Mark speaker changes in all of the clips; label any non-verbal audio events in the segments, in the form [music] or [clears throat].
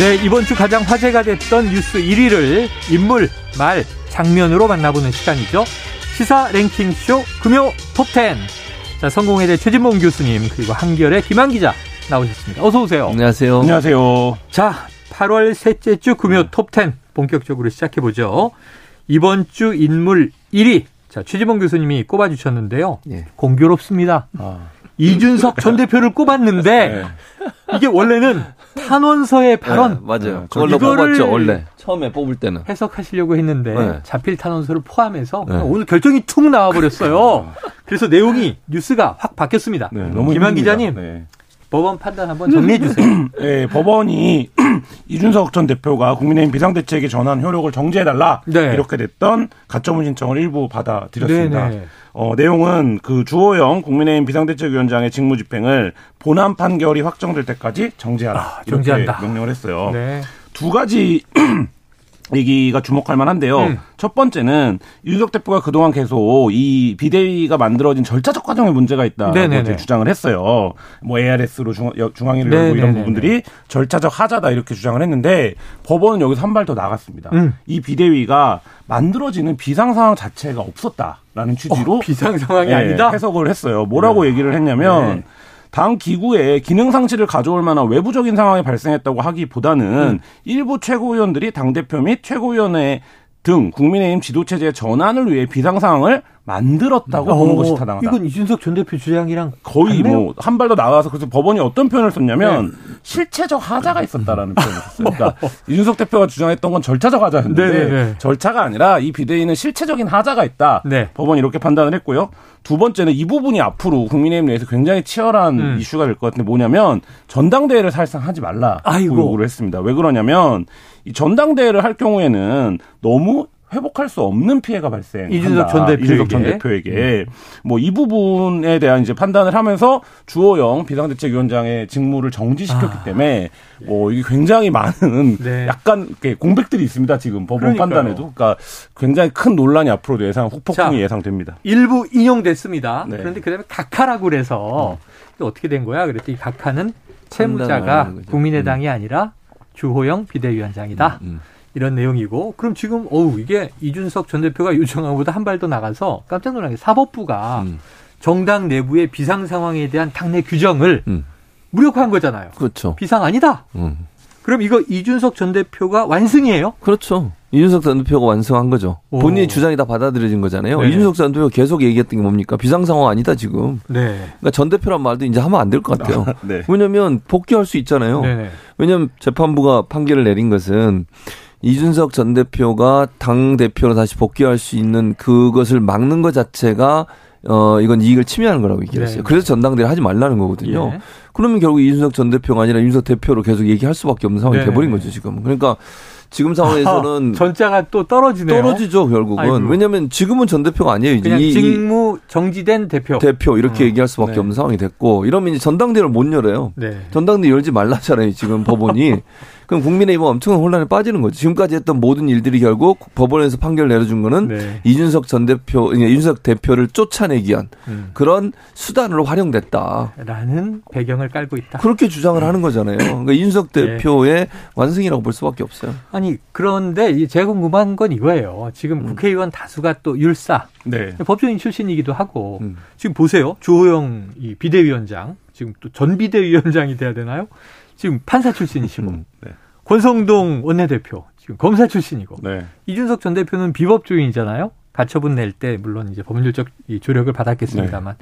Speaker 1: 네, 이번 주 가장 화제가 됐던 뉴스 1위를 인물, 말, 장면으로 만나보는 시간이죠. 시사 랭킹쇼 금요 톱10. 자, 성공회대 최진봉 교수님, 그리고 한결의 김한 기자 나오셨습니다. 어서오세요.
Speaker 2: 안녕하세요.
Speaker 3: 안녕하세요.
Speaker 1: 자, 8월 셋째 주 금요 톱10 본격적으로 시작해보죠. 이번 주 인물 1위. 자, 최진봉 교수님이 꼽아주셨는데요.
Speaker 2: 예.
Speaker 1: 공교롭습니다.
Speaker 3: 아,
Speaker 1: 이준석 전 대표를 꼽았는데 [laughs]
Speaker 3: 네.
Speaker 1: 이게 원래는 탄원서의 발언
Speaker 2: 네, 맞아요.
Speaker 3: 네,
Speaker 2: 그걸로 뽑았죠, 원래. 처음에 뽑을 때는.
Speaker 1: 해석하시려고 했는데
Speaker 2: 네.
Speaker 1: 자필 탄원서를 포함해서
Speaker 2: 네.
Speaker 1: 오늘 결정이 툭 나와 버렸어요. [laughs] 그래서 내용이 뉴스가 확 바뀌었습니다.
Speaker 3: 네, 너무
Speaker 1: 김한
Speaker 3: 힘듭니다.
Speaker 1: 기자님
Speaker 3: 네.
Speaker 1: 법원 판단 한번 정리해 주세요. [clears throat]
Speaker 3: 네, 법원이 [clears throat] 이준석 전 대표가 국민의힘 비상대책에 전환 효력을 정지해달라
Speaker 1: 네.
Speaker 3: 이렇게 됐던 가처분 신청을 일부 받아들였습니다.
Speaker 1: 네네.
Speaker 3: 어, 내용은 그 주호영 국민의힘 비상대책위원장의 직무집행을 본안 판결이 확정될 때까지 정지하라
Speaker 1: 아, 정지한다.
Speaker 3: 명령을 했어요.
Speaker 1: 네.
Speaker 3: 두 가지 [clears throat] 얘기가 주목할 만한데요.
Speaker 1: 음.
Speaker 3: 첫 번째는 윤석 대표가 그동안 계속 이 비대위가 만들어진 절차적 과정에 문제가 있다고
Speaker 1: 네네네.
Speaker 3: 주장을 했어요. 뭐 ARS로 중, 여- 중앙위를. 열고 이런 부분들이 절차적 하자다 이렇게 주장을 했는데 법원은 여기서 한 발 더 나갔습니다.
Speaker 1: 음.
Speaker 3: 이 비대위가 만들어지는 비상 상황 자체가 없었다라는 취지로
Speaker 1: 어, 비상 상황이
Speaker 3: 예,
Speaker 1: 아니다.
Speaker 3: 해석을 했어요. 뭐라고 얘기를 했냐면
Speaker 1: 네.
Speaker 3: 당 기구에 기능 상실을 가져올 만한 외부적인 상황이 발생했다고 하기보다는
Speaker 1: 음.
Speaker 3: 일부 최고위원들이 당 대표 및 최고위원회 등 국민의힘 지도 체제의 전환을 위해 비상 상황을 만들었다고 보는 것이 타당하다.
Speaker 1: 어, 이건 이준석 전 대표 주장이랑
Speaker 3: 거의? 뭐 한 발 더 나가서 그래서 법원이 어떤 표현을 썼냐면 실체적 하자가 있었다라는 표현을 썼어요. 그러니까 [laughs] 이준석 대표가 주장했던 건 절차적 하자였는데
Speaker 1: 네네네.
Speaker 3: 절차가 아니라 이 비대위는 실체적인 하자가 있다.
Speaker 1: 네.
Speaker 3: 법원이 이렇게 판단을 했고요. 두 번째는 이 부분이 앞으로 국민의힘 내에서 굉장히 치열한
Speaker 1: 음.
Speaker 3: 이슈가 될 것 같은데 뭐냐면 전당대회를 사실상 하지 말라
Speaker 1: 아이고.
Speaker 3: 요구를 했습니다. 왜 그러냐면 이 전당대회를 할 경우에는 너무 회복할 수 없는 피해가 발생.
Speaker 1: 이준석 전 대표에게.
Speaker 3: 이준석 전 대표에게 뭐 이 부분에 대한 이제 판단을 하면서 주호영 비상대책위원장의 직무를 정지시켰기
Speaker 1: 아.
Speaker 3: 때문에 뭐 이게 굉장히 많은 [laughs]
Speaker 1: 네.
Speaker 3: 약간 공백들이 있습니다 지금 법원
Speaker 1: 그러니까요.
Speaker 3: 판단에도 그러니까 굉장히 큰 논란이 앞으로도 예상 후폭풍이
Speaker 1: 자.
Speaker 3: 예상됩니다.
Speaker 1: 일부 인용됐습니다.
Speaker 3: 네.
Speaker 1: 그런데 그다음에 각하라고 그래서 이게 어떻게 된 거야? 그랬더니 각하는 채무자가. 국민의당이 아니라 주호영 비대위원장이다.
Speaker 2: 음.
Speaker 1: 이런 내용이고 그럼 지금 어우 이게 이준석 전 대표가 요청한 것보다 한 발 더 나가서 깜짝 놀란 게 사법부가
Speaker 2: 음.
Speaker 1: 정당 내부의 비상 상황에 대한 당내 규정을
Speaker 2: 음.
Speaker 1: 무력화한 거잖아요.
Speaker 2: 그렇죠.
Speaker 1: 비상 아니다.
Speaker 2: 음.
Speaker 1: 그럼 이거 이준석 전 대표가 완승이에요?
Speaker 2: 그렇죠. 이준석 전 대표가 완성한 거죠.
Speaker 1: 오.
Speaker 2: 본인의 주장이 다 받아들여진 거잖아요.
Speaker 1: 네.
Speaker 2: 이준석 전 대표가 계속 얘기했던 게 뭡니까? 비상 상황 아니다 지금.
Speaker 1: 네.
Speaker 2: 그러니까 전 대표란 말도 이제 하면 안 될 것 같아요. [laughs]
Speaker 3: 네.
Speaker 2: 왜냐하면 복귀할 수 있잖아요.
Speaker 1: 네네.
Speaker 2: 왜냐하면 재판부가 판결을 내린 것은 이준석 전 대표가 당 대표로 다시 복귀할 수 있는 그것을 막는 것 자체가 어 이건 이익을 침해하는 거라고 얘기를 했어요.
Speaker 1: 네.
Speaker 2: 그래서 전당대회 하지 말라는 거거든요.
Speaker 1: 예.
Speaker 2: 그러면 결국 이준석 전 대표가 아니라 이준석 대표로 계속 얘기할 수밖에 없는 상황이
Speaker 1: 네.
Speaker 2: 돼버린 거죠 지금. 그러니까 지금 상황에서는 [laughs]
Speaker 1: 전자가 또 떨어지네요.
Speaker 2: 떨어지죠 결국은. 왜냐하면 지금은 전 대표가 아니에요. 이제
Speaker 1: 그냥 직무 정지된 대표.
Speaker 2: 대표 이렇게
Speaker 1: 음.
Speaker 2: 얘기할 수밖에
Speaker 3: 네.
Speaker 2: 없는 상황이 됐고 이러면 이제 전당대회를 못 열어요.
Speaker 1: 네.
Speaker 2: 전당대회 열지 말라잖아요, 지금 법원이. [laughs] 그럼 국민의힘은 엄청난 혼란에 빠지는 거죠. 지금까지 했던 모든 일들이 결국 법원에서 판결 내려준 거는
Speaker 1: 네.
Speaker 2: 이준석 전 대표, 아니, 이준석 대표를 쫓아내기 위한
Speaker 1: 음.
Speaker 2: 그런 수단으로 활용됐다.
Speaker 1: 라는 배경을 깔고 있다.
Speaker 2: 그렇게 주장을 하는 거잖아요. 그러니까 이준석
Speaker 1: 네.
Speaker 2: 대표의 완승이라고 볼 수밖에 없어요.
Speaker 1: 아니 그런데 이 제가 궁금한 건 이거예요. 지금 국회의원 다수가 또 율사
Speaker 3: 네.
Speaker 1: 법조인 출신이기도 하고
Speaker 2: 음.
Speaker 1: 지금 보세요. 주호영 이 비대위원장 지금 또 전 비대위원장이 돼야 되나요? 지금 판사 출신이시고
Speaker 2: 음.
Speaker 3: 네.
Speaker 1: 권성동 원내대표 지금 검사 출신이고
Speaker 3: 네.
Speaker 1: 이준석 전 대표는 비법조인이잖아요. 가처분 낼 때 물론 이제 법률적 이 조력을 받았겠습니다만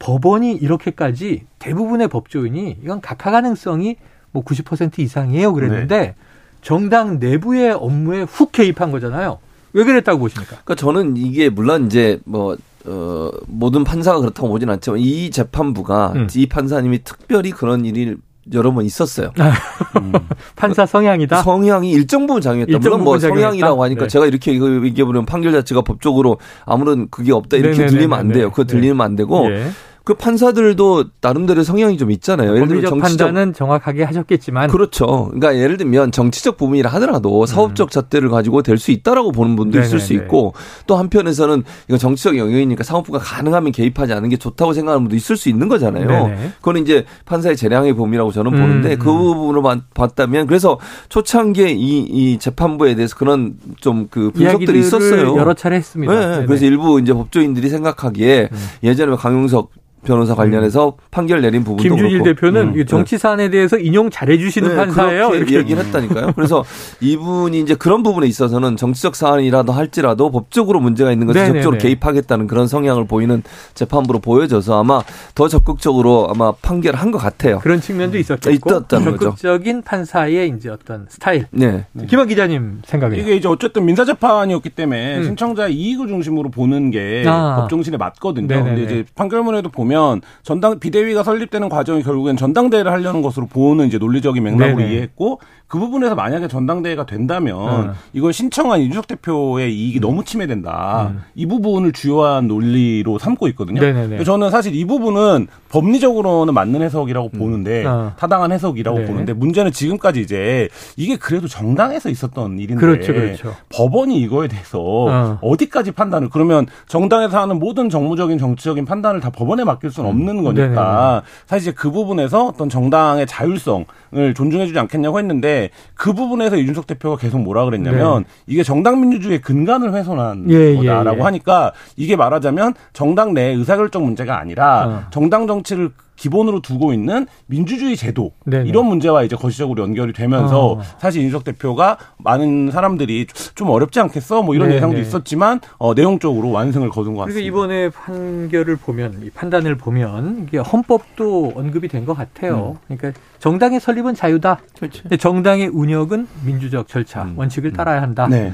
Speaker 1: 법원이 이렇게까지 대부분의 법조인이 이건 각하 가능성이 뭐 90% 이상이에요 그랬는데 정당 내부의 업무에 훅 개입한 거잖아요. 왜 그랬다고 보십니까?
Speaker 2: 그러니까 저는 이게 물론 이제 뭐 어, 모든 판사가 그렇다고 보진 않지만 이 재판부가
Speaker 1: 음.
Speaker 2: 이 판사님이 특별히 그런 일을 여러 번 있었어요. [laughs]
Speaker 1: 판사 성향이다.
Speaker 2: 성향이 일정 부분 작용했다.
Speaker 1: 일정
Speaker 2: 물론 뭐
Speaker 1: 작용했다?
Speaker 2: 성향이라고 하니까
Speaker 1: 네.
Speaker 2: 제가 이렇게 이거 얘기해보면 판결 자체가 법적으로 아무런 그게 없다 이렇게
Speaker 1: 네네네네네.
Speaker 2: 들리면 안 돼요. 그거 들리면 안 되고
Speaker 1: 예.
Speaker 2: 그 판사들도 나름대로 성향이 좀 있잖아요. 예를 들면 정치적
Speaker 1: 판단은 정확하게 하셨겠지만
Speaker 2: 그렇죠. 그러니까 예를 들면 정치적 부분이라 하더라도 사업적 잣대를 가지고 될 수 있다라고 보는 분도 있을 수
Speaker 1: 음. 네네네.
Speaker 2: 있고 또 한편에서는 이거 정치적 영역이니까 사법부가 가능하면 개입하지 않는 게 좋다고 생각하는 분도 있을 수 있는 거잖아요.
Speaker 1: 네네.
Speaker 2: 그거는 이제 판사의 재량의 범위라고 저는
Speaker 1: 음,
Speaker 2: 보는데 그
Speaker 1: 음.
Speaker 2: 부분으로 봤- 봤다면 그래서 초창기에 이, 이 재판부에 대해서 그런 좀 그 분석들이 있었어요.
Speaker 1: 여러 차례 했습니다.
Speaker 2: 네,
Speaker 1: 네네.
Speaker 2: 그래서 일부 이제 법조인들이 생각하기에
Speaker 1: 음.
Speaker 2: 예전에 강용석 변호사 관련해서 판결 내린 부분도
Speaker 1: 김준일
Speaker 2: 그렇고
Speaker 1: 대표는
Speaker 2: 음,
Speaker 1: 이 정치 사안에 대해서 인용 잘해 주시는
Speaker 2: 네,
Speaker 1: 판사예요. 이렇게
Speaker 2: 얘기를 했다니까요. 그래서 이분이 이제 그런 부분에 있어서는 정치적 사안이라도 할지라도 법적으로 문제가 있는 것에
Speaker 1: 네네네.
Speaker 2: 적극적으로 개입하겠다는 그런 성향을 보이는 재판부로 보여져서 아마 더 적극적으로 아마 판결을 한것 같아요.
Speaker 1: 그런 측면도 있었겠고
Speaker 2: 거죠.
Speaker 1: 적극적인 판사의 이제 어떤 스타일.
Speaker 2: 네.
Speaker 1: 김한 기자님 생각에요.
Speaker 3: 이게 이제 어쨌든 민사 재판이었기 때문에
Speaker 1: 음.
Speaker 3: 신청자 이익을 중심으로 보는 게
Speaker 1: 아.
Speaker 3: 법 정신에 맞거든요.
Speaker 1: 네네네.
Speaker 3: 근데 이제 판결문에도 보면 전당 비대위가 설립되는 과정이 결국엔 전당대회를 하려는 것으로 보는 이제 논리적인 맥락으로
Speaker 1: 네네.
Speaker 3: 이해했고 그 부분에서 만약에 전당대회가 된다면
Speaker 1: 음.
Speaker 3: 이건 신청한 이준석 대표의 이익이 너무 침해된다.
Speaker 1: 음.
Speaker 3: 이 부분을 주요한 논리로 삼고 있거든요.
Speaker 1: 네네네.
Speaker 3: 저는 사실 이 부분은 법리적으로는 맞는 해석이라고 보는데
Speaker 1: 어.
Speaker 3: 타당한 해석이라고
Speaker 1: 네.
Speaker 3: 보는데 문제는 지금까지 이제 이게 그래도 정당에서 있었던 일인데
Speaker 1: 그렇죠, 그렇죠.
Speaker 3: 법원이 이거에 대해서
Speaker 1: 어.
Speaker 3: 어. 디까지 판단을 그러면 정당에서 하는 모든 정무적인 정치적인 판단을 다 법원에 맡길 수는 없는 거니까 사실 이제 그 부분에서 어떤 정당의 자율성을 존중해주지 않겠냐고 했는데 그 부분에서 이준석 대표가 계속 뭐라 그랬냐면 이게 정당 민주주의의 근간을 훼손한
Speaker 1: 네. 예,
Speaker 3: 거다라고
Speaker 1: 예, 예.
Speaker 3: 하니까 이게 말하자면 정당 내 의사결정 문제가 아니라
Speaker 1: 어.
Speaker 3: 정당 정치를 기본으로 두고 있는 민주주의 제도
Speaker 1: 네네.
Speaker 3: 이런 문제와 이제 거시적으로 연결이 되면서
Speaker 1: 어.
Speaker 3: 사실 이준석 대표가 많은 사람들이 좀 어렵지 않겠어 뭐 이런
Speaker 1: 네네.
Speaker 3: 예상도 있었지만 어, 내용적으로 완승을 거둔 것
Speaker 1: 그리고
Speaker 3: 같습니다.
Speaker 1: 이번에 판결을 보면 이 판단을 보면 이게 헌법도 언급이 된 것 같아요. 그러니까 정당의 설립은 자유다. 근데 정당의 운영은 민주적 절차
Speaker 2: 음.
Speaker 1: 원칙을 따라야 한다.
Speaker 3: 네.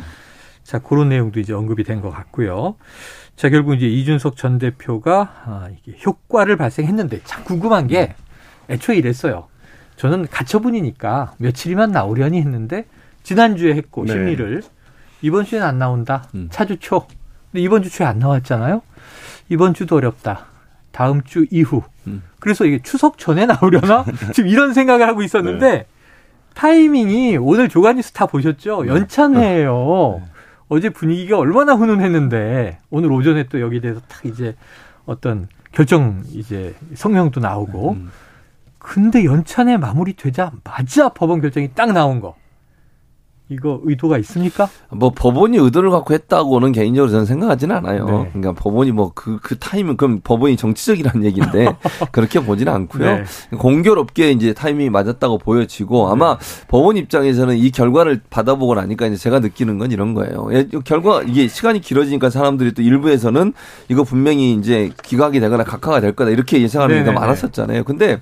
Speaker 1: 자 그런 내용도 이제 언급이 된 것 같고요. 자 결국 이제 이준석 전 대표가 아, 이게 효과를 발생했는데 참 궁금한 게 애초에 이랬어요. 저는 가처분이니까 며칠이면 나오려니 했는데 지난주에 했고
Speaker 3: 네.
Speaker 1: 심리를 이번 주에는 안 나온다.
Speaker 2: 음.
Speaker 1: 차주 초. 근데 이번 주 초에 안 나왔잖아요. 이번 주도 어렵다. 다음 주 이후.
Speaker 2: 음.
Speaker 1: 그래서 이게 추석 전에 나오려나? [laughs] 지금 이런 생각을 하고 있었는데 타이밍이 오늘 조간뉴스 다 보셨죠? 연찬회예요. 어제 분위기가 얼마나 훈훈했는데 오늘 오전에 또 여기에 대해서 딱 이제 어떤 결정 이제 성명도 나오고
Speaker 2: 음.
Speaker 1: 근데 연찬회 마무리되자 마자 법원 결정이 딱 나온 거. 이거 의도가 있습니까?
Speaker 2: 뭐 법원이 의도를 갖고 했다고는 개인적으로 저는 생각하지는 않아요.
Speaker 1: 네.
Speaker 2: 그러니까 법원이 뭐그그 타이밍 그럼 법원이 정치적이라는 얘기인데 [laughs] 그렇게 보지는 않고요.
Speaker 1: 네.
Speaker 2: 공교롭게 이제 타이밍이 맞았다고 보여지고 아마 법원 입장에서는 이 결과를 받아보고 나니까 이제 제가 느끼는 건 이런 거예요. 예, 결과 이게 시간이 길어지니까 사람들이 또 일부에서는 이거 분명히 이제 기각이 되거나 각하가 될 거다 이렇게 예상하는
Speaker 1: 네네네.
Speaker 2: 경우가 많았었잖아요. 근데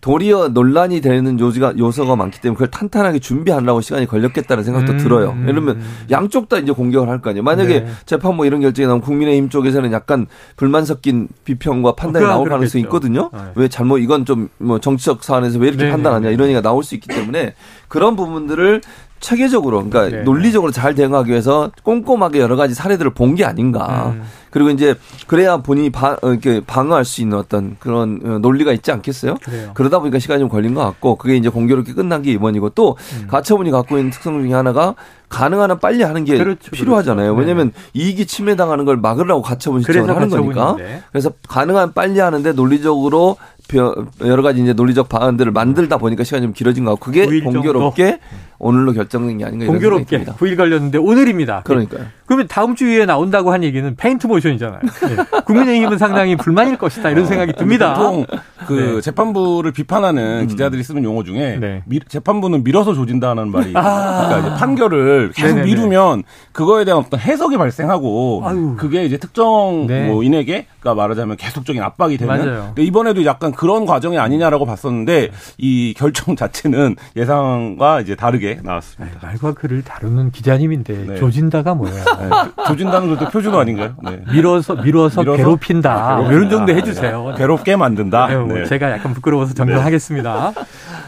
Speaker 2: 도리어 논란이 되는 요지가 요소가 많기 때문에 그걸 탄탄하게 준비하려고 시간이 걸렸겠다는 생각도
Speaker 1: 음,
Speaker 2: 들어요.
Speaker 1: 음.
Speaker 2: 예를 들면 양쪽 다 이제 공격을 할 거 아니에요. 만약에
Speaker 1: 네.
Speaker 2: 재판부 이런 결정이 나오면 국민의힘 쪽에서는 약간 불만 섞인 비평과 판단이
Speaker 1: 어,
Speaker 2: 나올
Speaker 1: 그렇겠죠.
Speaker 2: 가능성이 있거든요.
Speaker 1: 네.
Speaker 2: 왜 잘못 이건 좀 뭐 정치적 사안에서 왜 이렇게
Speaker 1: 네,
Speaker 2: 판단하냐
Speaker 1: 네,
Speaker 2: 이런 얘기가 나올 수 있기 때문에 그런 부분들을 체계적으로 그러니까
Speaker 1: 네.
Speaker 2: 논리적으로 잘 대응하기 위해서 꼼꼼하게 여러 가지 사례들을 본 게 아닌가.
Speaker 1: 음.
Speaker 2: 그리고 이제 그래야 본인이 바, 어, 이렇게 방어할 수 있는 어떤 그런 어, 논리가 있지 않겠어요?
Speaker 1: 그래요.
Speaker 2: 그러다 보니까 시간이 좀 걸린 것 같고 그게 이제 공교롭게 끝난 게 이번이고 또
Speaker 1: 음.
Speaker 2: 가처분이 갖고 있는 특성 중에 하나가 가능한 한 빨리 하는 게
Speaker 1: 그렇죠,
Speaker 2: 필요하잖아요.
Speaker 1: 그렇죠.
Speaker 2: 왜냐하면 이익이 침해당하는 걸 막으려고 가처분 신청을 하는 거니까. 그래서 가능한 빨리 하는데 논리적으로 벼- 여러 가지 이제 논리적 방안들을 만들다 보니까 시간이 좀 길어진 것 같고 그게
Speaker 1: 9일 정도?
Speaker 2: 공교롭게 오늘로 결정된 게 아닌가 이런 생각이
Speaker 1: 공교롭게
Speaker 2: 듭니다.
Speaker 1: 9일 걸렸는데 오늘입니다.
Speaker 2: 그러니까요.
Speaker 1: 그러면 다음 주에 나온다고 한 얘기는 페인트 모션이잖아요. 네. 국민의힘은 상당히 불만일 것이다 이런 생각이 듭니다.
Speaker 3: 보통 그
Speaker 1: 네.
Speaker 3: 재판부를 비판하는 기자들이 쓰는 용어 중에
Speaker 1: 네.
Speaker 3: 미- 재판부는 밀어서 조진다는 말이.
Speaker 1: 아.
Speaker 3: 그러니까 판결을 계속
Speaker 1: 네네네.
Speaker 3: 미루면 그거에 대한 어떤 해석이 발생하고
Speaker 1: 아유.
Speaker 3: 그게 이제 특정
Speaker 1: 네.
Speaker 3: 뭐 인에게 그러니까 말하자면 계속적인 압박이 되는. 근데 이번에도 약간 그런 과정이 아니냐라고 봤었는데 이 결정 자체는 예상과 이제 다르게 나왔습니다.
Speaker 1: 말과 글을 다루는 기자님인데
Speaker 3: 네.
Speaker 1: 조진다가 뭐야?
Speaker 3: 네. 조진다는 것도 표준어 아닌가요? 네.
Speaker 1: 밀어서, 밀어서, 밀어서 괴롭힌다. 괴롭힌다. 이런 정도 해주세요.
Speaker 3: 네. 괴롭게 만든다.
Speaker 1: 네, 뭐 제가 약간 부끄러워서 정정하겠습니다.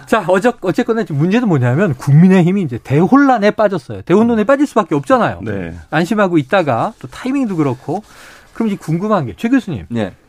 Speaker 1: 자, 어저, 어쨌거나 문제는 뭐냐면 국민의힘이 이제 대혼란에 빠졌어요. 대혼란에 빠질 수밖에 없잖아요. 안심하고 있다가 또 타이밍도 그렇고. 그럼 이제 궁금한 게 최 교수님.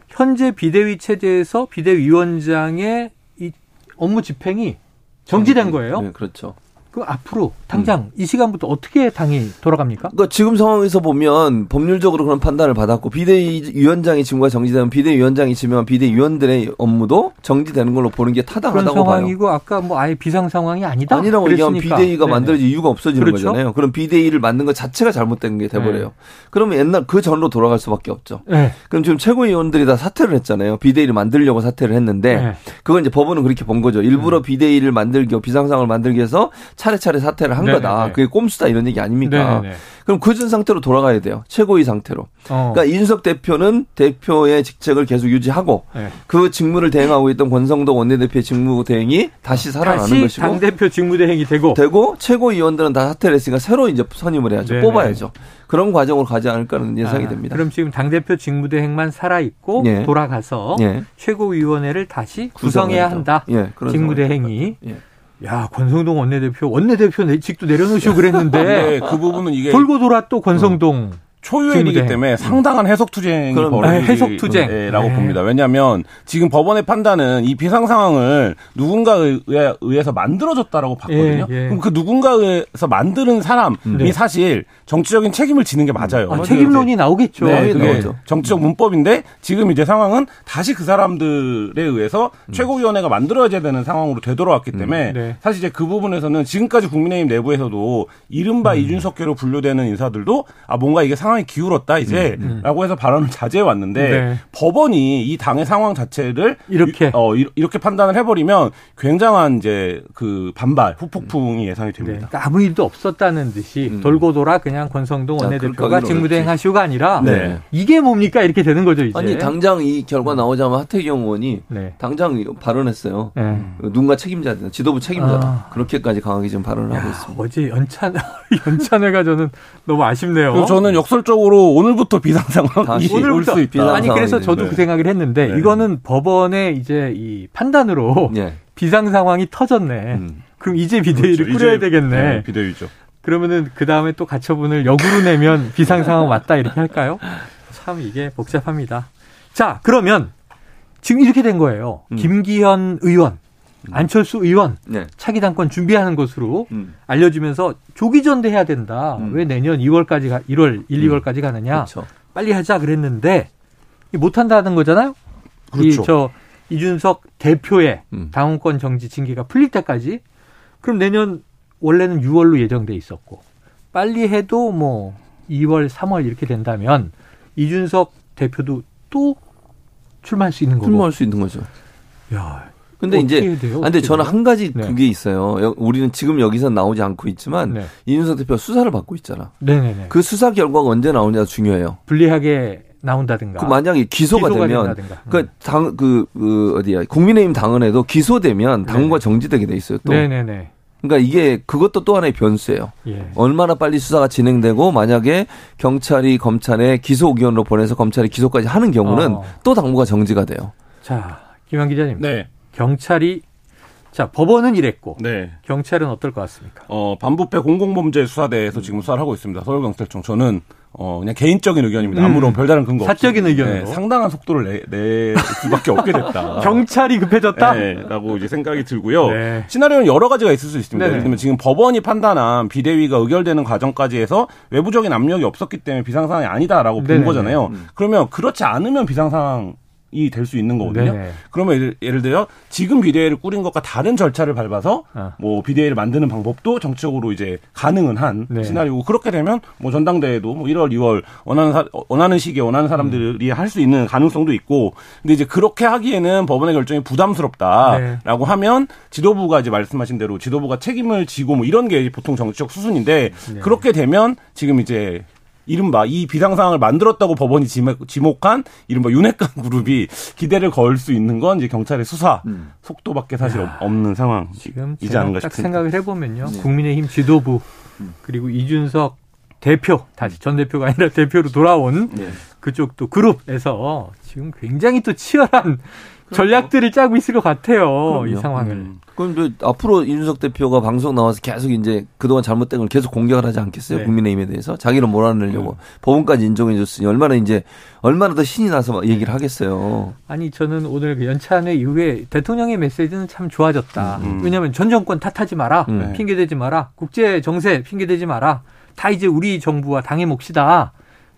Speaker 1: 현재 비대위 체제에서 비대위원장의 이 업무 집행이 정지된 거예요.
Speaker 2: 네, 그렇죠.
Speaker 1: 그 앞으로 당장 음. 이 시간부터 어떻게 당이 돌아갑니까?
Speaker 2: 그러니까 지금 상황에서 보면 법률적으로 그런 판단을 받았고 비대위원장이 직무가 정지되면 비대위원장이 지명한 비대위원들의 업무도 정지되는 걸로 보는 게 타당하다고
Speaker 1: 그런 상황이고 봐요. 아까 뭐 아예 비상 상황이 아니다.
Speaker 2: 아니라고 얘기하면 비대위가 만들어질 이유가 없어지는 그렇죠? 거잖아요. 그럼 비대위를 만든 것 자체가 잘못된 게 돼버려요. 네. 그러면 옛날 그 전로 돌아갈 수밖에 없죠. 네. 그럼 지금 최고위원들이 다 사퇴를 했잖아요. 비대위를 만들려고 사퇴를 했는데 네. 그건 이제 법원은 그렇게 본 거죠. 일부러 네. 비대위를 만들기 비상 상황을 만들기 위해서 차례차례 사퇴를 한 네네네. 거다. 그게 꼼수다 이런 얘기 아닙니까? 네네네. 그럼 그 전 상태로 돌아가야 돼요. 최고위 상태로. 어. 그러니까 이준석 대표는 대표의 직책을 계속 유지하고 네. 그 직무를 대행하고 있던 권성동 원내대표의 직무 대행이 다시 살아나는 다시 것이고
Speaker 1: 당 대표 직무 대행이 되고
Speaker 2: 되고 최고위원들은 다 사퇴를 했으니까 새로 이제 선임을 해야죠. 네네. 뽑아야죠. 그런 과정으로 가지 않을까는 예상이 아, 됩니다.
Speaker 1: 그럼 지금 당 대표 직무 대행만 살아 있고 예. 돌아가서 예. 최고위원회를 다시 구성해야 한다. 예, 직무 대행이. 예. 야 권성동 원내대표 원내대표 직도 내려놓으시고 그랬는데 [laughs] 네,
Speaker 3: 그 부분은 이게
Speaker 1: 돌고 돌아 또 권성동 어.
Speaker 3: 초유일이기 때문에 상당한 해석 투쟁이 벌어지라고 해석 투쟁. 네. 봅니다. 왜냐하면 지금 법원의 판단은 이 비상 상황을 누군가에 의해서 만들어졌다라고 봤거든요. 예, 예. 그럼 그 누군가에 서 만드는 사람이 네. 사실 정치적인 책임을 지는 게 맞아요.
Speaker 1: 아, 책임론이 나오겠죠.
Speaker 3: 네, 그게 정치적 문법인데 지금 이제 상황은 다시 그 사람들에 의해서 음. 최고위원회가 만들어져야 되는 상황으로 되돌아왔기 음. 때문에 음. 네. 사실 이제 그 부분에서는 지금까지 국민의힘 내부에서도 이른바 음. 이준석계로 분류되는 인사들도 아 뭔가 이게 상황 상황이 기울었다 이제라고 음, 음. 해서 발언을 자제해 왔는데 네. 법원이 이 당의 상황 자체를
Speaker 1: 이렇게
Speaker 3: 어 이렇게 판단을 해버리면 굉장한 이제 그 반발 후폭풍이 예상이 됩니다. 네.
Speaker 1: 그러니까 아무 일도 없었다는 듯이 음. 돌고 돌아 그냥 권성동 원내대표가 직무대행 하시오가 아니라 네. 이게 뭡니까 이렇게 되는 거죠 이제.
Speaker 2: 아니 당장 이 결과 나오자마자 하태경 의원이 네. 당장 발언했어요. 네. 누군가 책임져야 된다. 지도부 책임져라. 아. 그렇게까지 강하게 지금 발언을 야, 하고 있습니다.
Speaker 1: 어제 연찬 [laughs] 연찬회가 저는 너무 아쉽네요.
Speaker 3: 저는 역설 역설적으로 오늘부터 비상 상황이 올수 있다.
Speaker 1: 아니 그래서 저도 네. 그 생각을 했는데 네. 이거는 법원의 이제 이 판단으로 네. 비상 상황이 터졌네. 음. 그럼 이제 비대위를 그렇죠. 꾸려야 이제, 되겠네. 네,
Speaker 3: 비대위죠.
Speaker 1: 그러면은 그 다음에 또 가처분을 역으로 내면 비상 상황 맞다 이렇게 할까요? 참 이게 복잡합니다. 자 그러면 지금 이렇게 된 거예요. 음. 김기현 의원 음. 안철수 의원 네. 차기 당권 준비하는 것으로 음. 알려주면서 조기 전대해야 된다. 음. 왜 내년 2월까지 가 1월 1, 2월까지 음. 가느냐? 그렇죠. 빨리 하자 그랬는데 못 한다는 거잖아요. 그렇죠. 이 저 이준석 대표의 음. 당원권 정지 징계가 풀릴 때까지 그럼 내년 원래는 6월로 예정돼 있었고 빨리 해도 뭐 2월, 3월 이렇게 된다면 이준석 대표도 또 출마할 수 있는 거고.
Speaker 2: 출마할 수 있는 거죠. 야, 근데 이제 돼요? 근데 저는 한 가지 네. 그게 있어요. 우리는 지금 여기서 나오지 않고 있지만 네. 이준석 대표가 수사를 받고 있잖아. 네네네. 그 수사 결과가 언제 나오냐가 중요해요.
Speaker 1: 불리하게 나온다든가.
Speaker 2: 그 만약에 기소가, 기소가 되면 그당그 그, 그 어디야 국민의힘 당원에도 기소되면 당과 정지되게 돼 있어요. 또. 네네네. 그러니까 이게 그것도 또 하나의 변수예요. 예. 얼마나 빨리 수사가 진행되고 만약에 경찰이 검찰에 기소 의견으로 보내서 검찰이 기소까지 하는 경우는 어. 또 당무가 정지가 돼요.
Speaker 1: 자, 김한 기자님. 네. 경찰이 자 법원은 이랬고 네. 경찰은 어떨 것 같습니까?
Speaker 3: 어 반부패 공공범죄 수사대에서 지금 수사를 하고 있습니다. 서울경찰청 저는 어 그냥 개인적인 의견입니다. 음. 아무런 별다른 근거
Speaker 1: 사적인 의견으로
Speaker 3: 네, 상당한 속도를 내, 낼 수밖에 없게 됐다. [laughs]
Speaker 1: 경찰이 급해졌다.
Speaker 3: 네, 라고 이제 생각이 들고요. 네. 시나리오는 여러 가지가 있을 수 있습니다. 예를 들면 지금 법원이 판단한 비대위가 의결되는 과정까지 해서 외부적인 압력이 없었기 때문에 비상 상황이 아니다라고. 본 거잖아요. 음. 그러면 그렇지 않으면 비상 상황 이 될 수 있는 거거든요. 네네. 그러면 예를, 예를, 들어 지금 비대위를 꾸린 것과 다른 절차를 밟아서 아. 뭐 비대위를 만드는 방법도 정치적으로 이제 가능은 한 네. 시나리오고 그렇게 되면 뭐 전당대회도 뭐 1월, 2월 원하는 사, 원하는 시기에 원하는 사람들이 음. 할수 있는 가능성도 있고 근데 이제 그렇게 하기에는 법원의 결정이 부담스럽다라고 네. 하면 지도부가 이제 말씀하신 대로 지도부가 책임을 지고 뭐 이런 게 보통 정치적 수순인데 네. 그렇게 되면 지금 이제 이른바 이 비상상황을 만들었다고 법원이 지목, 한 이른바 윤핵관 그룹이 기대를 걸 수 있는 건 이제 경찰의 수사 음. 속도밖에 사실 야, 없는 상황이지 않은가 싶습니다.
Speaker 1: 생각을 해보면요. 네. 국민의힘 지도부 음. 그리고 이준석 대표 다시 전 대표가 아니라 대표로 돌아온 네. 그쪽 또 그룹에서 지금 굉장히 또 치열한 전략들을 짜고 있을 것 같아요. 그럼요. 이 상황을. 음.
Speaker 2: 그럼 이 앞으로 이준석 대표가 방송 나와서 계속 이제 그동안 잘못된 걸 계속 공격을 하지 않겠어요? 네. 국민의힘에 대해서 자기를 몰아내려고 음. 법원까지 인정해 줬으니 얼마나 이제 얼마나 더 신이 나서 얘기를 하겠어요.
Speaker 1: 아니 저는 오늘 그 연찬회 이후에 대통령의 메시지는 참 좋아졌다. 음. 왜냐하면 전 정권 탓하지 마라, 음. 핑계 대지 마라, 국제 정세 핑계 대지 마라. 다 이제 우리 정부와 당의 몫이다.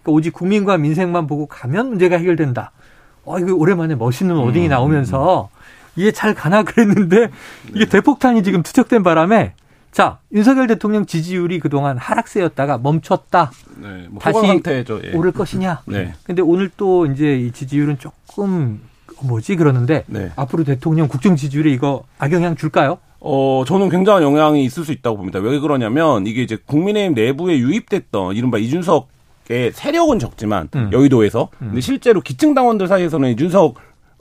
Speaker 1: 그러니까 오직 국민과 민생만 보고 가면 문제가 해결된다. 어, 이거 오랜만에 멋있는 워딩이 음. 나오면서 이게 잘 가나 그랬는데 이게 네. 대폭탄이 지금 투척된 바람에 자 윤석열 대통령 지지율이 그동안 하락세였다가 멈췄다. 네, 뭐 다시 상태죠, 예. 오를 것이냐. [laughs] 네. 근데 오늘 또 이제 이 지지율은 조금 뭐지 그러는데 네. 앞으로 대통령 국정 지지율에 이거 악영향 줄까요?
Speaker 3: 어, 저는 굉장한 영향이 있을 수 있다고 봅니다. 왜 그러냐면 이게 이제 국민의힘 내부에 유입됐던 이른바 이준석 의 세력은 적지만 음. 여의도에서 음. 근데 실제로 기층 당원들 사이에서는 이준석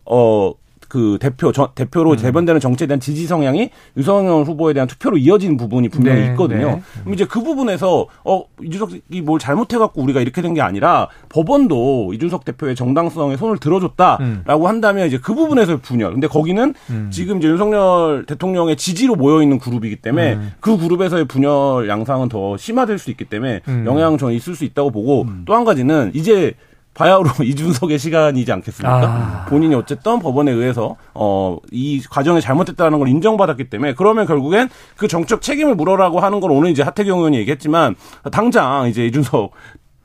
Speaker 3: 어 그 대표 저, 대표로 음. 재변되는 정치에 대한 지지 성향이 유석열 후보에 대한 투표로 이어지는 부분이 분명히 네, 있거든요. 네. 그럼 이제 그 부분에서 어 이준석이 뭘 잘못해 갖고 우리가 이렇게 된 게 아니라 법원도 이준석 대표의 정당성에 손을 들어줬다라고 음. 한다면 이제 그 부분에서 분열. 근데 거기는 음. 지금 이제 윤석열 대통령의 지지로 모여 있는 그룹이기 때문에 음. 그 그룹에서의 분열 양상은 더 심화될 수 있기 때문에 음. 영향은 저는 있을 수 있다고 보고 음. 또한 가지는 이제 바야흐로 [laughs] 이준석의 시간이지 않겠습니까? 아. 본인이 어쨌든 법원에 의해서 어 이 과정이 잘못됐다는 걸 인정받았기 때문에 그러면 결국엔 그 정책 책임을 물어라고 하는 걸 오늘 이제 하태경 의원이 얘기했지만 당장 이제 이준석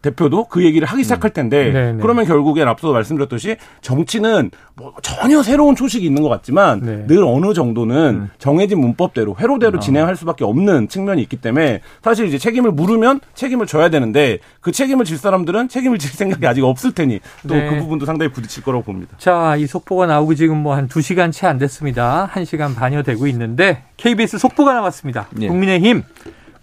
Speaker 3: 대표도 그 얘기를 하기 시작할 텐데 네, 네. 그러면 결국엔 앞서 말씀드렸듯이 정치는 뭐 전혀 새로운 초식이 있는 것 같지만 네. 늘 어느 정도는 음. 정해진 문법대로 회로대로 아. 진행할 수밖에 없는 측면이 있기 때문에 사실 이제 책임을 물으면 책임을 져야 되는데 그 책임을 질 사람들은 책임을 질 생각이 아직 없을 테니 또그 네. 부분도 상당히 부딪힐 거라고 봅니다.
Speaker 1: 자, 이 속보가 나오고 지금 뭐한 두시간 채 안 됐습니다. 한시간 반여 되고 있는데 KBS 속보가 나왔습니다. 네. 국민의힘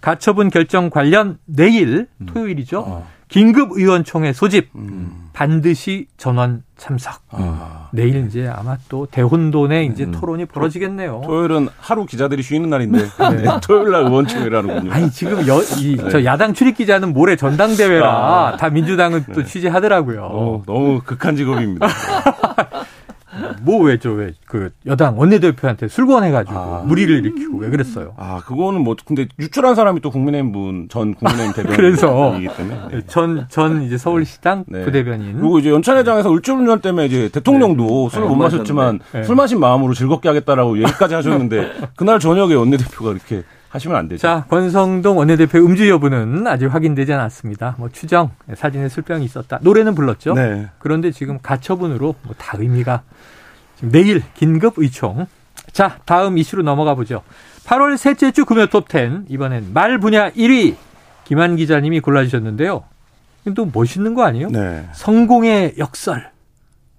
Speaker 1: 가처분 결정 관련 내일 음. 토요일이죠. 어. 긴급 의원총회 소집 음. 반드시 전원 참석. 아. 내일 이제 아마 또 대혼돈에 이제 음. 토론이 벌어지겠네요.
Speaker 3: 토 요일은 하루 기자들이 쉬는 날인데 [laughs] 네. 토요일 날 의원총회라는군요.
Speaker 1: 아니 지금 여, 이, 네. 저 야당 출입 기자는 모레 전당대회라 아. 다 민주당은 또 네. 취재하더라고요.
Speaker 3: 어, 너무 극한 직업입니다. [laughs]
Speaker 1: 뭐 왜죠 왜 그 여당 원내대표한테 술권해가지고 아. 무리를 일으키고 왜 그랬어요?
Speaker 3: 아 그거는 뭐 근데 유출한 사람이 또 국민의힘 분 전 국민의힘 [laughs] 대변인이기 때문에
Speaker 1: 전전 전 이제 서울시당 네. 부대변인
Speaker 3: 그리고 이제 연찬회장에서 울주운전 때문에 이제 대통령도 네. 술을 네. 못 마셨지만 네. 술 마신 마음으로 즐겁게 하겠다라고 얘기까지 하셨는데 [laughs] 그날 저녁에 원내대표가 이렇게 하시면 안 되죠.
Speaker 1: 자, 권성동 원내대표 음주 여부는 아직 확인되지 않았습니다. 뭐 추정, 사진에 술병이 있었다. 노래는 불렀죠. 네. 그런데 지금 가처분으로 뭐 다 의미가 내일 긴급 의총. 자, 다음 이슈로 넘어가 보죠. 8월 셋째 주 금요 톱10 이번엔 말 분야 1위 김한 기자님이 골라주셨는데요. 또 멋있는 거 아니에요? 네. 성공의 역설.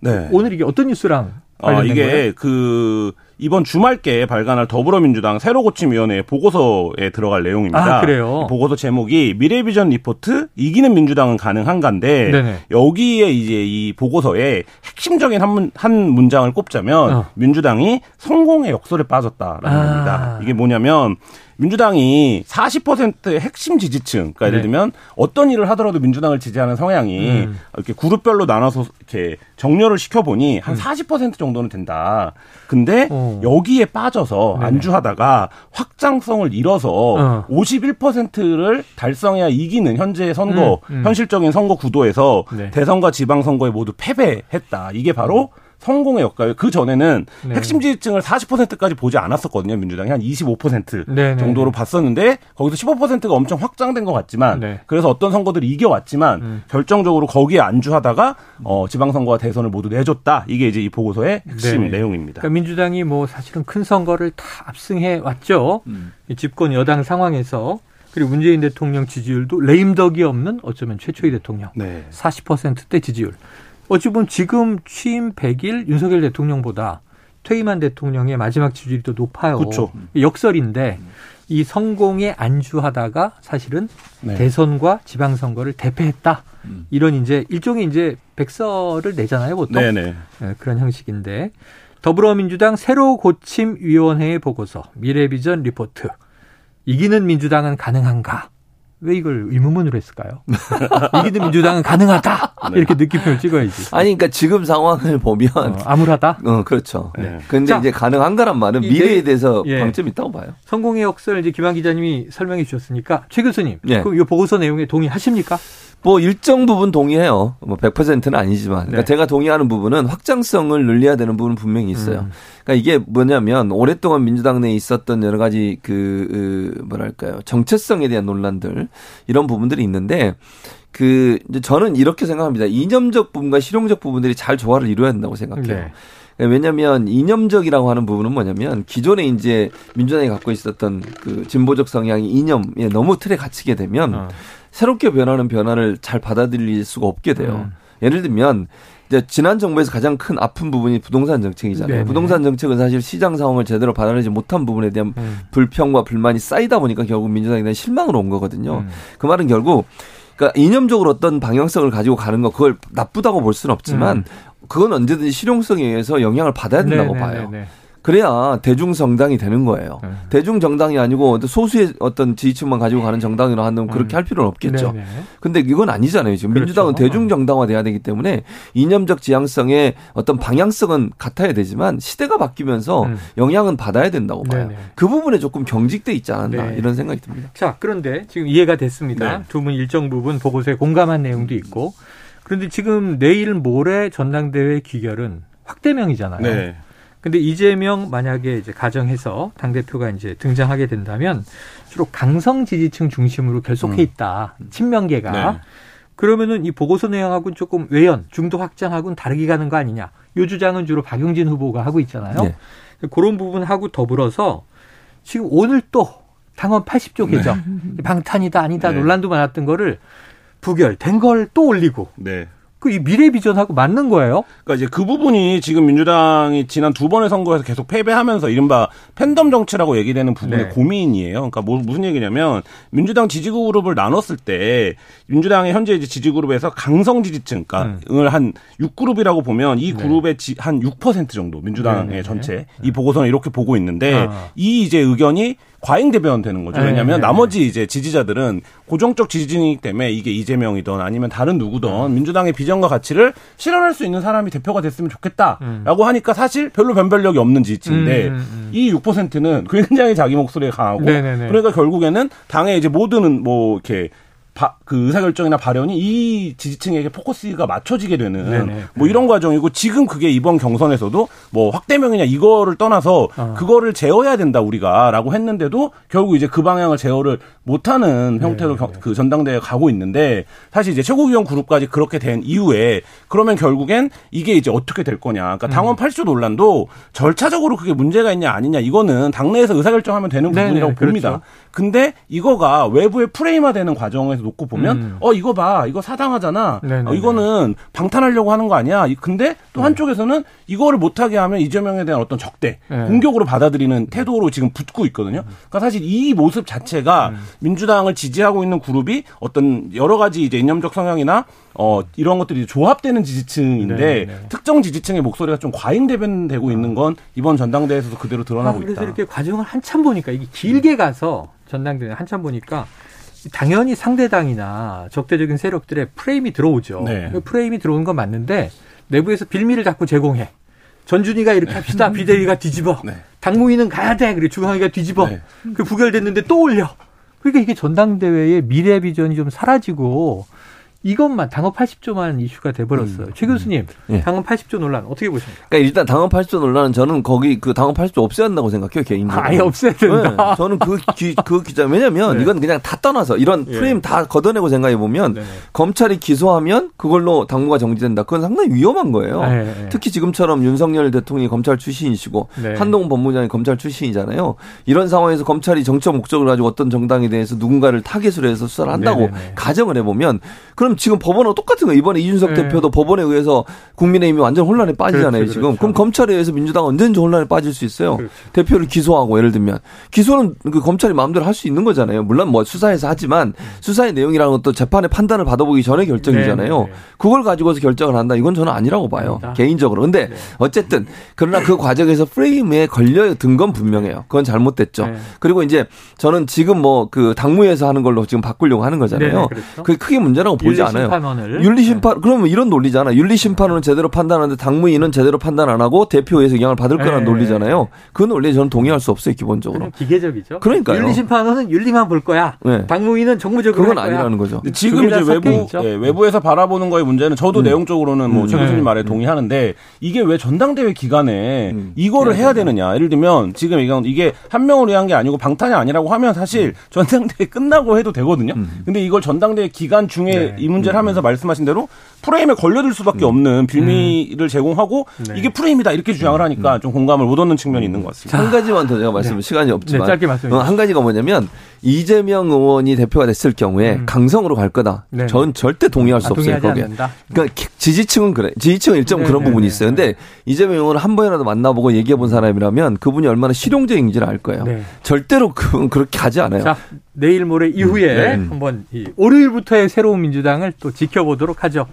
Speaker 1: 네. 오늘 이게 어떤 뉴스랑 아,
Speaker 3: 이게
Speaker 1: 거예요?
Speaker 3: 그 이번 주말께 발간할 더불어민주당 새로고침위원회 보고서에 들어갈 내용입니다.
Speaker 1: 아, 그래요?
Speaker 3: 보고서 제목이 미래비전 리포트 이기는 민주당은 가능한가인데 네네. 여기에 이제 이 보고서에 핵심적인 한, 문, 한 문장을 꼽자면 어. 민주당이 성공의 역설에 빠졌다라는 아. 겁니다. 이게 뭐냐면 민주당이 40%의 핵심 지지층, 그러니까 예를 네. 들면 어떤 일을 하더라도 민주당을 지지하는 성향이 음. 이렇게 그룹별로 나눠서 이렇게 정렬을 시켜보니 한 40% 음. 정도는 된다. 근데 어. 여기에 빠져서 네 안주하다가 확장성을 잃어서 어. 51%를 달성해야 이기는 현재 선거, 음. 음. 현실적인 선거 구도에서 네. 대선과 지방선거에 모두 패배했다. 이게 바로 음. 성공의 역할. 그 전에는 네. 핵심 지지층을 40%까지 보지 않았었거든요. 민주당이 한 25% 네네. 정도로 봤었는데 거기서 15%가 엄청 확장된 것 같지만 네. 그래서 어떤 선거들이 이겨왔지만 음. 결정적으로 거기에 안주하다가 어, 지방선거와 대선을 모두 내줬다. 이게 이제 이 보고서의 핵심 네 내용입니다.
Speaker 1: 그러니까 민주당이 뭐 사실은 큰 선거를 다 압승해 왔죠. 음. 집권 여당 상황에서 그리고 문재인 대통령 지지율도 레임덕이 없는 어쩌면 최초의 대통령. 네. 40%대 지지율. 어찌 보면 지금 취임 100일 윤석열 대통령보다 퇴임한 대통령의 마지막 지지율이 더 높아요. 그렇죠. 역설인데 이 성공에 안주하다가 사실은 네. 대선과 지방선거를 대패했다. 음. 이런 이제 일종의 이제 백서를 내잖아요, 보통. 네네. 네, 그런 형식인데 더불어민주당 새로 고침 위원회의 보고서 미래비전 리포트 이기는 민주당은 가능한가? 왜 이걸 의문문으로 했을까요? [laughs] 이기는 민주당은 가능하다 네. 이렇게 느낌표를 찍어야지.
Speaker 2: 아니 그러니까 지금 상황을 보면 어,
Speaker 1: 암울하다.
Speaker 2: 어 그렇죠. 네. 근데 자, 이제 가능한가란 말은 미래에 대해서 예. 방점이 있다고 봐요.
Speaker 1: 성공의 역사를 이제 김한 기자님이 설명해 주셨으니까 최 교수님, 예. 그럼 이 보고서 내용에 동의하십니까?
Speaker 2: 뭐 일정 부분 동의해요. 뭐 100%는 아니지만. 그러니까 네. 제가 동의하는 부분은 확장성을 늘려야 되는 부분은 분명히 있어요. 음. 그러니까 이게 뭐냐면 오랫동안 민주당 내에 있었던 여러 가지 그, 그 뭐랄까요 정체성에 대한 논란들 이런 부분들이 있는데 그 저는 이렇게 생각합니다. 이념적 부분과 실용적 부분들이 잘 조화를 이루어야 된다고 생각해요. 네. 왜냐하면 이념적이라고 하는 부분은 뭐냐면 기존에 이제 민주당이 갖고 있었던 그 진보적 성향이 이념에 너무 틀에 갇히게 되면 어. 새롭게 변하는 변화를 잘 받아들일 수가 없게 돼요. 음. 예를 들면 이제 지난 정부에서 가장 큰 아픈 부분이 부동산 정책이잖아요. 네네. 부동산 정책은 사실 시장 상황을 제대로 받아내지 못한 부분에 대한 음. 불평과 불만이 쌓이다 보니까 결국 민주당에 대한 실망으로 온 거거든요. 음. 그 말은 결국 그러니까 이념적으로 어떤 방향성을 가지고 가는 거 그걸 나쁘다고 볼 수는 없지만 음. 그건 언제든지 실용성에 의해서 영향을 받아야 된다고 네네네네. 봐요. 그래야 대중 정당이 되는 거예요. 네. 대중 정당이 아니고 소수의 어떤 지지층만 가지고 가는 정당이라 하면 그렇게 음. 할 필요는 없겠죠. 네네. 근데 이건 아니잖아요. 지금 그렇죠. 민주당은 대중 정당화 돼야 되기 때문에 이념적 지향성의 어떤 방향성은 같아야 되지만 시대가 바뀌면서 음. 영향은 받아야 된다고 봐요. 네네. 그 부분에 조금 경직돼 있지 않았나 네. 이런 생각이 듭니다.
Speaker 1: 자, 그런데 지금 이해가 됐습니다. 네. 두분 일정 부분 보고서에 공감한 내용도 있고 그런데 지금 내일 모레 전당대회 기결은 확대명이잖아요. 네. 근데 이재명 만약에 이제 가정해서 당 대표가 이제 등장하게 된다면 주로 강성 지지층 중심으로 결속해 음. 있다. 음. 친명계가. 네. 그러면은 이 보고서 내용하고는 조금 외연, 중도 확장하고는 다르게 가는 거 아니냐. 요 주장은 주로 박용진 후보가 하고 있잖아요. 네. 그런 부분하고 더불어서 지금 오늘 또 당원 80조 개정 네. 방탄이다 아니다 네. 논란도 많았던 거를 부결된 걸 또 올리고 네. 그 이 미래 비전하고 맞는 거예요?
Speaker 3: 그러니까 이제 그 부분이 지금 민주당이 지난 두 번의 선거에서 계속 패배하면서 이른바 팬덤 정치라고 얘기되는 부분의 네. 고민이에요. 그러니까 뭐 무슨 얘기냐면 민주당 지지구 그룹을 나눴을 때 민주당의 현재 이제 지지 그룹에서 강성 지지층, 그러니까 음. 한 6그룹이라고 보면 이 네. 그룹의 네. 한6% 정도 민주당의 네, 네, 네. 전체 이 보고서는 이렇게 보고 있는데 아. 이 이제 의견이 과잉 대변 되는 거죠. 왜냐하면 네. 나머지 이제 지지자들은 고정적 지지층이기 때문에 이게 이재명이든 아니면 다른 누구든 음. 민주당의 비전과 가치를 실현할 수 있는 사람이 대표가 됐으면 좋겠다라고 음. 하니까 사실 별로 변별력이 없는 지지층인데 음. 이 6%는 [laughs] 굉장히 자기 목소리가 강하고 네네네. 그러니까 결국에는 당의 이제 모든 뭐 이렇게 바, 그 의사결정이나 발언이 이 지지층에게 포커스가 맞춰지게 되는 네네. 뭐 이런 과정이고 지금 그게 이번 경선에서도 뭐 확대명이냐 이거를 떠나서 어. 그거를 제어해야 된다 우리가라고 했는데도 결국 이제 그 방향을 제어를 못하는 형태로 경, 그 전당대회에 가고 있는데 사실 이제 최고위원 그룹까지 그렇게 된 이후에 그러면 결국엔 이게 이제 어떻게 될 거냐 그러니까 당원 음. 8조 논란도 절차적으로 그게 문제가 있냐 아니냐 이거는 당내에서 의사결정하면 되는 부분이라고 네네. 봅니다. 그렇죠. 근데 이거가 외부의 프레임화되는 과정에서 놓고 보면 음. 어 이거 봐 이거 사당하잖아 어, 이거는 방탄하려고 하는 거 아니야 근데 또 네. 한쪽에서는 이거를 못하게 하면 이재명에 대한 어떤 적대 네. 공격으로 받아들이는 태도로 지금 붙고 있거든요 그러니까 사실 이 모습 자체가 음. 민주당을 지지하고 있는 그룹이 어떤 여러 가지 이제 이념적 성향이나 어 이런 것들이 조합되는 지지층인데 네, 네. 특정 지지층의 목소리가 좀 과잉 대변되고 있는 건 이번 전당대회에서도 그대로 드러나고
Speaker 1: 아, 그래서
Speaker 3: 있다.
Speaker 1: 그래서 이렇게 과정을 한참 보니까 이게 길게 가서 전당대회 한참 보니까 당연히 상대당이나 적대적인 세력들의 프레임이 들어오죠. 네. 그 프레임이 들어오는 건 맞는데 내부에서 빌미를 자꾸 제공해. 전준희가 이렇게 합시다. 비대위가 뒤집어. 네. 당무위는 가야 돼. 그리고 주강이가 뒤집어. 네. 그 부결됐는데 또 올려. 그러니까 이게 전당대회의 미래 비전이 좀 사라지고 이것만 당헌 80조만 이슈가 돼버렸어요. 음. 최 교수님, 음. 예. 당헌 80조 논란 어떻게 보십니까?
Speaker 2: 그러니까 일단 당헌 80조 논란은 저는 거기 그 당헌 80조 없애야 한다고 생각해요 개인적으로.
Speaker 1: 아예 없애야 된다.
Speaker 2: 네. 저는 그, 기, 그 기자 왜냐면 네. 이건 그냥 다 떠나서 이런 예. 프레임 다 걷어내고 생각해 보면 네. 검찰이 기소하면 그걸로 당무가 정지된다. 그건 상당히 위험한 거예요. 네. 네. 특히 지금처럼 윤석열 대통령이 검찰 출신이시고 네. 한동훈 법무장이 검찰 출신이잖아요. 이런 상황에서 검찰이 정치 목적을 가지고 어떤 정당에 대해서 누군가를 타겟으로 해서 수사를 한다고 가정을 해보면 그런 그럼 지금 법원하고 똑같은 거예요. 이번에 이준석
Speaker 1: 네.
Speaker 2: 대표도 법원에 의해서 국민의힘이 완전 혼란에 빠지잖아요,
Speaker 1: 그렇죠,
Speaker 2: 지금.
Speaker 1: 그렇죠.
Speaker 2: 그럼 검찰에 의해서 민주당 언제든지 혼란에 빠질 수 있어요.
Speaker 1: 그렇죠.
Speaker 2: 대표를 기소하고 예를 들면 기소는 그 검찰이 마음대로 할 수 있는 거잖아요. 물론 뭐 수사에서 하지만 수사의 내용이라는 것도 재판의 판단을 받아보기 전에 결정이잖아요.
Speaker 1: 네, 네, 네.
Speaker 2: 그걸 가지고서 결정을 한다. 이건 저는 아니라고 봐요.
Speaker 1: 아니다.
Speaker 2: 개인적으로. 근데
Speaker 1: 네.
Speaker 2: 어쨌든 그러나 그 과정에서 프레임에 걸려 든 건 분명해요. 그건 잘못됐죠.
Speaker 1: 네.
Speaker 2: 그리고 이제 저는 지금 뭐 그 당무에서 하는 걸로 지금 바꾸려고 하는 거잖아요.
Speaker 1: 네, 그렇죠.
Speaker 2: 그게 크게 문제라고 보지 않아요.
Speaker 1: 윤리심판원을
Speaker 2: 윤리 심판 그러면 이런 논리잖아. 윤리 심판원은 제대로 판단하는데 당무인은 제대로 판단 안 하고 대표에서 영향을 받을 거라는
Speaker 1: 네.
Speaker 2: 논리잖아요. 그 논리에 저는 동의할 수 없어요 기본적으로.
Speaker 1: 기계적이죠.
Speaker 2: 그러니까요.
Speaker 1: 윤리 심판원은 윤리만 볼 거야.
Speaker 2: 네.
Speaker 1: 당무인은 정무적으로
Speaker 2: 그건
Speaker 1: 할 거야.
Speaker 2: 아니라는 거죠.
Speaker 3: 지금 이제 외부. 예, 외부에서 바라보는 거의 문제는 저도
Speaker 2: 음.
Speaker 3: 내용적으로는 뭐
Speaker 2: 음.
Speaker 3: 최 교수님
Speaker 1: 네.
Speaker 3: 말에 동의하는데 이게 왜 전당대회 기간에
Speaker 2: 음.
Speaker 3: 이거를 해야 되느냐? 예를 들면 지금 이건 이게 한 명을 위한 게 아니고 방탄이 아니라고 하면 사실 전당대회 끝나고 해도 되거든요.
Speaker 2: 음.
Speaker 3: 근데 이걸 전당대회 기간 중에
Speaker 1: 네.
Speaker 3: 이 문제를 하면서 말씀하신 대로 프레임에 걸려들 수밖에 없는 빌미를 제공하고
Speaker 1: 네.
Speaker 3: 이게 프레임이다 이렇게 주장을 하니까 좀 공감을 못 얻는 측면이 있는 것 같습니다.
Speaker 2: 한 가지만 더 제가 말씀 시간이 없지만
Speaker 1: 네, 짧게 말씀해
Speaker 2: 어, 한 가지가 뭐냐면 이재명 의원이 대표가 됐을 경우에
Speaker 1: 음.
Speaker 2: 강성으로 갈 거다.
Speaker 1: 네.
Speaker 2: 전 절대 동의할 수
Speaker 1: 아,
Speaker 2: 없어요. 거기에.
Speaker 1: 않는다.
Speaker 2: 그러니까 기- 지지층은 그래. 지지층은 일정
Speaker 1: 네,
Speaker 2: 그런
Speaker 1: 네,
Speaker 2: 부분이
Speaker 1: 네,
Speaker 2: 있어요.
Speaker 1: 네.
Speaker 2: 근데 이재명 의원을 한 번이라도 만나보고 얘기해 본 사람이라면 그분이 얼마나 실용적인지를 알 거예요.
Speaker 1: 네.
Speaker 2: 절대로 그, 그렇게 가지 않아요.
Speaker 1: 자, 내일 모레 이후에
Speaker 2: 네.
Speaker 1: 한번 이 월요일부터의 새로운 민주당을 또 지켜보도록 하죠.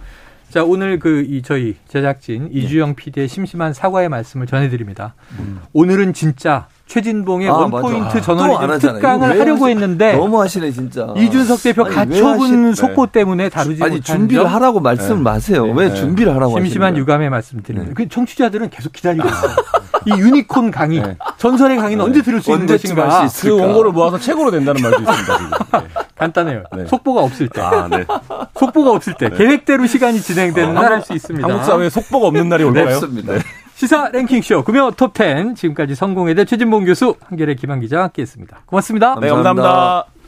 Speaker 1: 자, 오늘 그 이 저희 제작진 이주영 PD의 심심한 사과의 말씀을 전해드립니다. 오늘은 진짜 최진봉의
Speaker 2: 아,
Speaker 1: 원포인트
Speaker 2: 맞아. 아.
Speaker 1: 특강을 하려고 했는데
Speaker 2: 너무 하시네 진짜.
Speaker 1: 이준석 대표
Speaker 2: 아니,
Speaker 1: 가처분
Speaker 2: 하시-
Speaker 1: 속보 때문에 다루지
Speaker 2: 아니
Speaker 1: 못한
Speaker 2: 준비를
Speaker 1: 점
Speaker 2: 하라고 말씀 마세요. 왜
Speaker 3: 네.
Speaker 2: 준비를 하라고
Speaker 1: 심심한
Speaker 2: 하시는?
Speaker 1: 유감의 말씀드립니다.
Speaker 2: 네.
Speaker 1: 그 청취자들은 계속 기다리고 있어요. 이 유니콘 강의, 전설의 강의는 언제 들을 수 있는 것인가?
Speaker 2: 할수
Speaker 3: 그
Speaker 2: 있을까?
Speaker 3: 원고를 모아서 책으로 낸다는 말도 있습니다.
Speaker 1: 간단해요.
Speaker 3: 네.
Speaker 1: 속보가 없을 때.
Speaker 3: 아, 네.
Speaker 1: 속보가 없을 때 계획대로 시간이 진행되는 날 할 수 있습니다.
Speaker 3: 한국 사회에 속보가 없는 날이 올까요?
Speaker 2: 없습니다.
Speaker 1: 시사 랭킹쇼 금요 톱10 지금까지 성공회대 최진봉 교수 한결의 김한 기자와 함께했습니다. 고맙습니다.
Speaker 3: 네, 감사합니다.